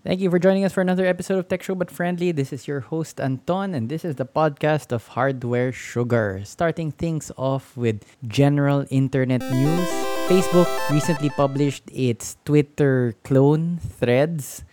Thank you for joining us for another episode of Tech Show But Friendly. This is your host, Anton, and this is the podcast of Hardware Sugar. Starting things off with general internet news. Facebook recently published its Twitter clone, Threads.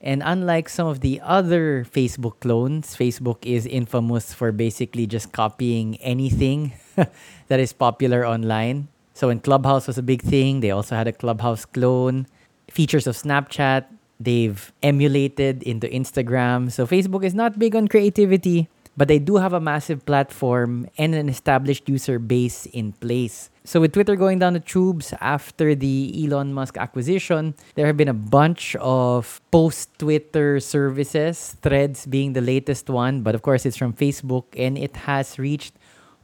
And unlike some of the other Facebook clones, Facebook is infamous for basically just copying anything that is popular online. So when Clubhouse was a big thing, they also had a Clubhouse clone. Features of Snapchat, they've emulated into Instagram. So Facebook is not big on creativity, but they do have a massive platform and an established user base in place. So with Twitter going down the tubes after the Elon Musk acquisition, there have been a bunch of post-Twitter services, Threads being the latest one, but of course it's from Facebook and it has reached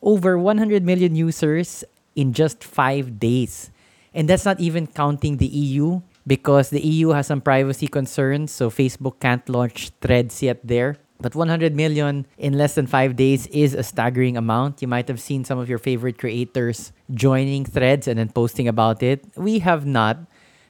over 100 million users in just 5 days. And that's not even counting the EU because the EU has some privacy concerns, so Facebook can't launch threads yet there. But 100 million in less than five days is a staggering amount. You might have seen some of your favorite creators joining threads and then posting about it. We have not.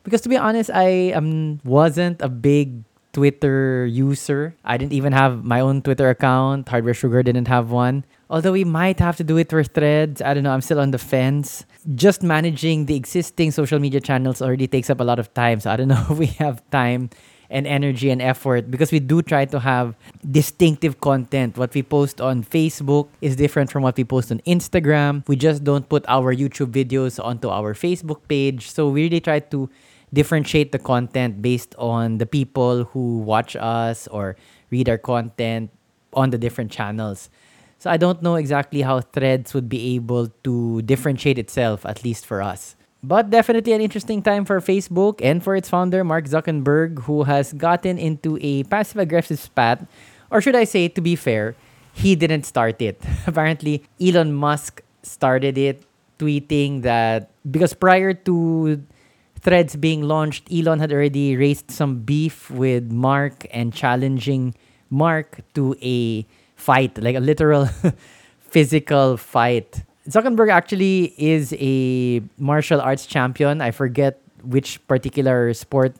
Because to be honest, I um, wasn't a big Twitter user. I didn't even have my own Twitter account. Hardware Sugar didn't have one. Although we might have to do it for threads. I don't know. I'm still on the fence. Just managing the existing social media channels already takes up a lot of time. So I don't know if we have time and energy and effort because we do try to have distinctive content. What we post on Facebook is different from what we post on Instagram. We just don't put our YouTube videos onto our Facebook page. So we really try to differentiate the content based on the people who watch us or read our content on the different channels. So I don't know exactly how Threads would be able to differentiate itself, at least for us. But definitely an interesting time for Facebook and for its founder, Mark Zuckerberg, who has gotten into a passive aggressive spat. Or should I say, to be fair, he didn't start it. Apparently, Elon Musk started it, tweeting that because prior to Threads being launched, Elon had already raised some beef with Mark and challenging Mark to a fight, like a literal physical fight. Zuckerberg actually is a martial arts champion. I forget which particular sport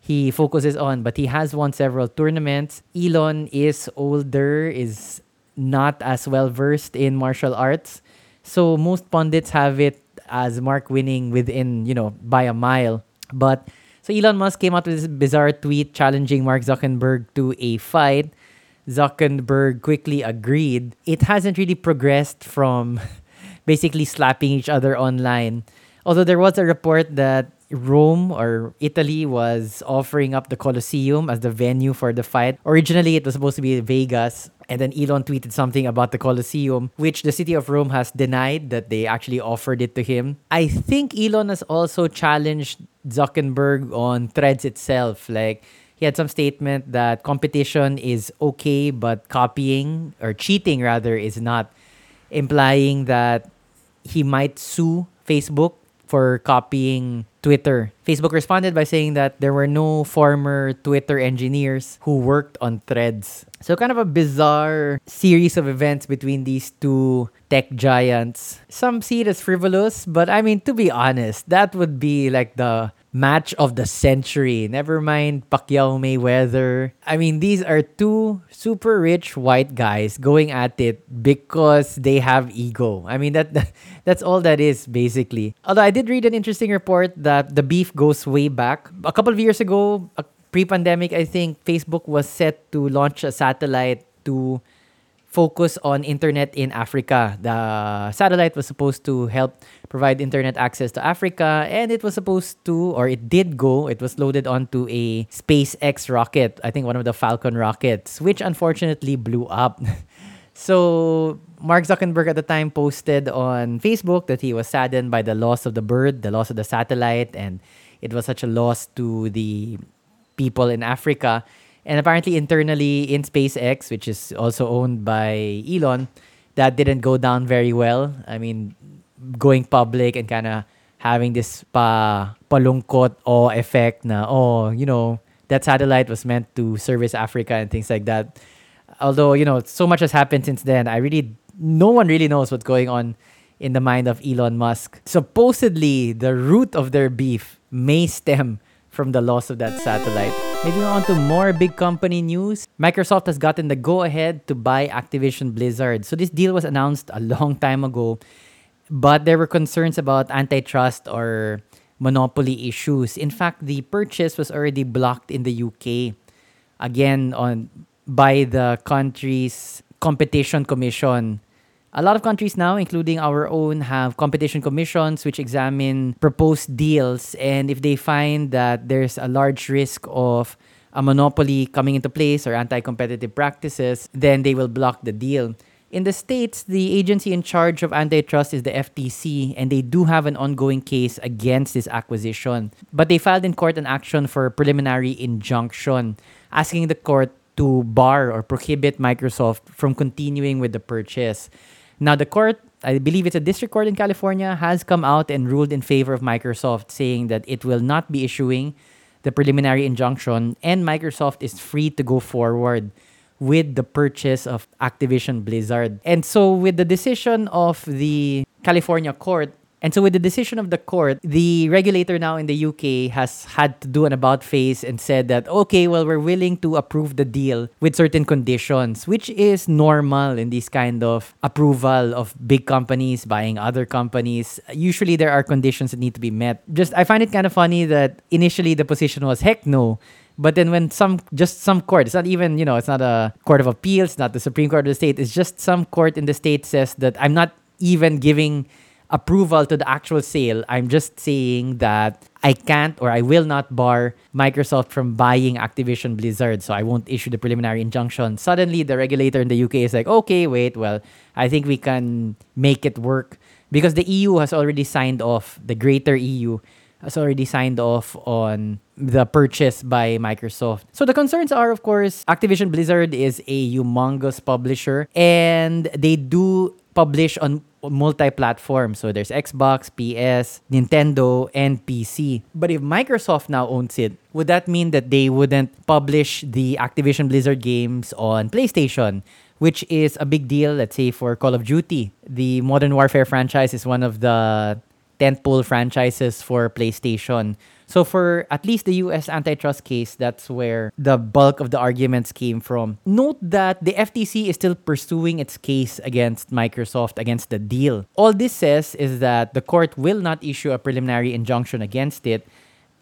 he focuses on, but he has won several tournaments. Elon is older, is not as well versed in martial arts. So most pundits have it as Mark winning within, you know, by a mile. But so Elon Musk came out with this bizarre tweet challenging Mark Zuckerberg to a fight. Zuckerberg quickly agreed. It hasn't really progressed from basically slapping each other online. Although there was a report that Rome or Italy was offering up the Colosseum as the venue for the fight. Originally, it was supposed to be Vegas, and then Elon tweeted something about the Colosseum, which the city of Rome has denied that they actually offered it to him. I think Elon has also challenged Zuckerberg on Threads itself. Like, he had some statement that competition is okay, but copying or cheating rather is not, implying that he might sue Facebook for copying Twitter. Facebook responded by saying that there were no former Twitter engineers who worked on threads. So, kind of a bizarre series of events between these two tech giants. Some see it as frivolous, but I mean, to be honest, that would be like the match of the century. Never mind Pacquiao Mayweather. I mean, these are two super rich white guys going at it because they have ego. I mean that, that that's all that is basically. Although I did read an interesting report that the beef goes way back. A couple of years ago, pre-pandemic, I think Facebook was set to launch a satellite to focus on internet in Africa. The satellite was supposed to help provide internet access to Africa, and it was supposed to, or it did go, it was loaded onto a SpaceX rocket, I think one of the Falcon rockets, which unfortunately blew up. so, Mark Zuckerberg at the time posted on Facebook that he was saddened by the loss of the bird, the loss of the satellite, and it was such a loss to the people in Africa. And apparently, internally in SpaceX, which is also owned by Elon, that didn't go down very well. I mean, going public and kind of having this pa palungkot or effect na oh you know that satellite was meant to service Africa and things like that. Although you know so much has happened since then, I really no one really knows what's going on in the mind of Elon Musk. Supposedly, the root of their beef may stem from the loss of that satellite. Moving on to more big company news. Microsoft has gotten the go ahead to buy Activision Blizzard. So this deal was announced a long time ago, but there were concerns about antitrust or monopoly issues. In fact, the purchase was already blocked in the UK again on by the country's competition commission. A lot of countries now, including our own, have competition commissions which examine proposed deals. And if they find that there's a large risk of a monopoly coming into place or anti competitive practices, then they will block the deal. In the States, the agency in charge of antitrust is the FTC, and they do have an ongoing case against this acquisition. But they filed in court an action for preliminary injunction, asking the court to bar or prohibit Microsoft from continuing with the purchase. Now, the court, I believe it's a district court in California, has come out and ruled in favor of Microsoft, saying that it will not be issuing the preliminary injunction and Microsoft is free to go forward with the purchase of Activision Blizzard. And so, with the decision of the California court, and so, with the decision of the court, the regulator now in the UK has had to do an about face and said that, okay, well, we're willing to approve the deal with certain conditions, which is normal in this kind of approval of big companies buying other companies. Usually, there are conditions that need to be met. Just, I find it kind of funny that initially the position was heck no. But then when some just some court, it's not even, you know, it's not a court of appeals, not the Supreme Court of the state, it's just some court in the state says that I'm not even giving approval to the actual sale. I'm just saying that I can't or I will not bar Microsoft from buying Activision Blizzard. So I won't issue the preliminary injunction. Suddenly, the regulator in the UK is like, okay, wait, well, I think we can make it work because the EU has already signed off, the greater EU has already signed off on the purchase by Microsoft. So the concerns are, of course, Activision Blizzard is a humongous publisher and they do publish on multi-platform. So there's Xbox, PS, Nintendo, and PC. But if Microsoft now owns it, would that mean that they wouldn't publish the Activision Blizzard games on PlayStation? Which is a big deal, let's say, for Call of Duty. The Modern Warfare franchise is one of the tentpole franchises for PlayStation. So for at least the US antitrust case, that's where the bulk of the arguments came from. Note that the FTC is still pursuing its case against Microsoft against the deal. All this says is that the court will not issue a preliminary injunction against it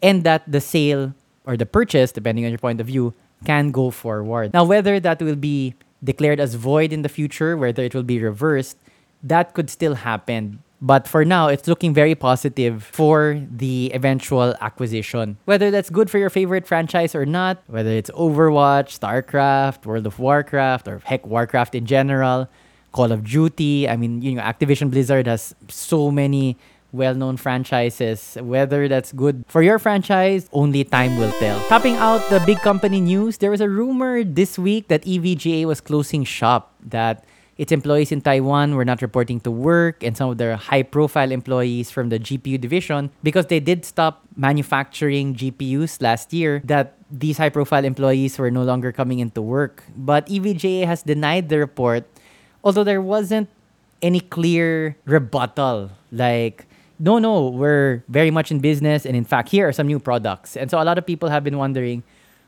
and that the sale or the purchase, depending on your point of view, can go forward. Now, whether that will be declared as void in the future, whether it will be reversed, that could still happen but for now, it's looking very positive for the eventual acquisition. Whether that's good for your favorite franchise or not, whether it's Overwatch, StarCraft, World of Warcraft, or heck, Warcraft in general, Call of Duty. I mean, you know, Activision Blizzard has so many well-known franchises. Whether that's good for your franchise, only time will tell. Topping out the big company news, there was a rumor this week that EVGA was closing shop. That its employees in Taiwan were not reporting to work, and some of their high profile employees from the GPU division, because they did stop manufacturing GPUs last year, that these high profile employees were no longer coming into work. But EVGA has denied the report, although there wasn't any clear rebuttal. Like, no, no, we're very much in business, and in fact, here are some new products. And so a lot of people have been wondering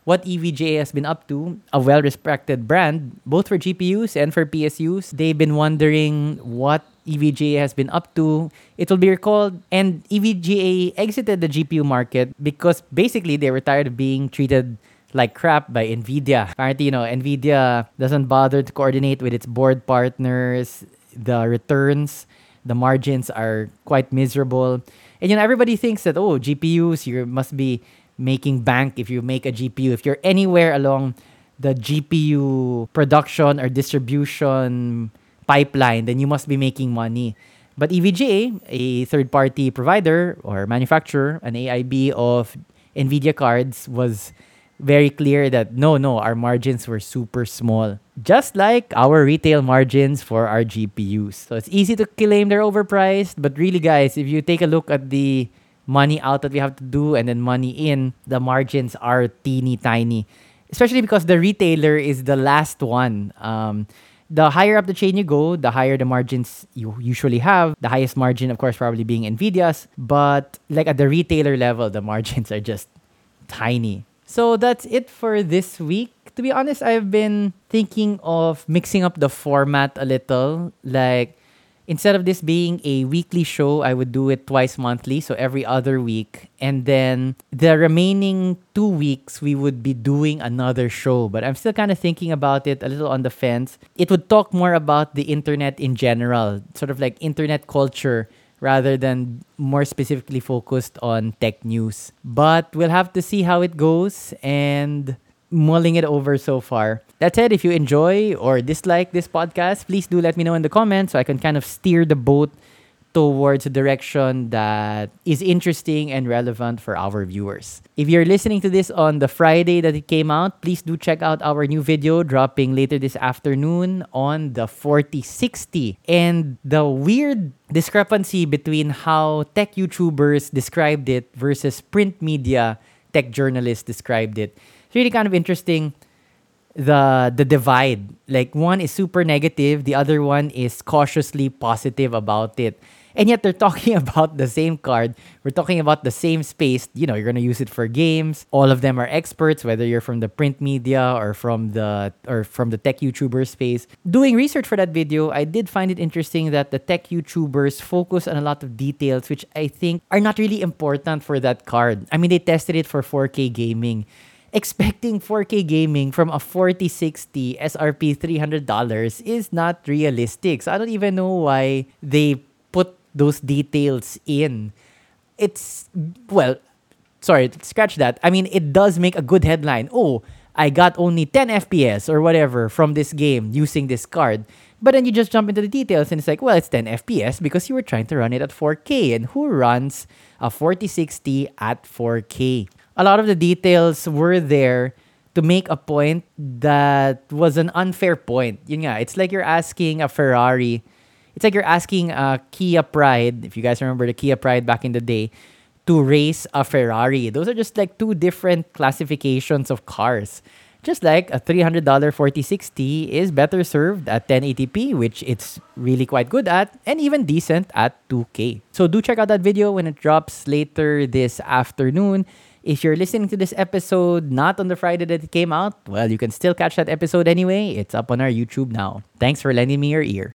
what EVGA has been up to, a well respected brand, both for GPUs and for PSUs. They've been wondering what EVGA has been up to. It will be recalled, and EVGA exited the GPU market because basically they were tired of being treated like crap by Nvidia. Apparently, you know, Nvidia doesn't bother to coordinate with its board partners. The returns, the margins are quite miserable. And you know, everybody thinks that oh, GPUs you must be making bank if you make a GPU. If you're anywhere along the GPU production or distribution pipeline, then you must be making money. But EVGA, a third party provider or manufacturer, an AIB of NVIDIA cards, was very clear that no, no, our margins were super small. Just like our retail margins for our GPUs. So it's easy to claim they're overpriced, but really, guys, if you take a look at the money out that we have to do and then money in, the margins are teeny tiny. Especially because the retailer is the last one. Um, the higher up the chain you go, the higher the margins you usually have. The highest margin, of course, probably being Nvidia's. But like at the retailer level, the margins are just tiny. So that's it for this week. To be honest, I've been thinking of mixing up the format a little. Like, instead of this being a weekly show, I would do it twice monthly, so every other week. And then the remaining two weeks, we would be doing another show. But I'm still kind of thinking about it, a little on the fence. It would talk more about the internet in general, sort of like internet culture rather than more specifically focused on tech news. But we'll have to see how it goes and mulling it over so far. That said, if you enjoy or dislike this podcast, please do let me know in the comments so I can kind of steer the boat towards a direction that is interesting and relevant for our viewers. If you're listening to this on the Friday that it came out, please do check out our new video dropping later this afternoon on the 4060. And the weird discrepancy between how tech YouTubers described it versus print media tech journalists described it. It's really kind of interesting the the divide. Like one is super negative, the other one is cautiously positive about it. And yet they're talking about the same card. We're talking about the same space. You know, you're gonna use it for games. All of them are experts, whether you're from the print media or from the or from the tech YouTuber space. Doing research for that video, I did find it interesting that the tech YouTubers focus on a lot of details which I think are not really important for that card. I mean, they tested it for 4K gaming expecting 4K gaming from a 4060 SRP $300 is not realistic. So I don't even know why they put those details in. It's, well, sorry, scratch that. I mean, it does make a good headline. Oh, I got only 10 FPS or whatever from this game using this card. But then you just jump into the details and it's like, well, it's 10 FPS because you were trying to run it at 4K. And who runs a 4060 at 4K? A lot of the details were there to make a point that was an unfair point. Yun nga, it's like you're asking a Ferrari it's like you're asking a Kia Pride, if you guys remember the Kia Pride back in the day, to race a Ferrari. Those are just like two different classifications of cars. Just like a $300 4060 is better served at 1080p, which it's really quite good at, and even decent at 2K. So do check out that video when it drops later this afternoon. If you're listening to this episode not on the Friday that it came out, well, you can still catch that episode anyway. It's up on our YouTube now. Thanks for lending me your ear.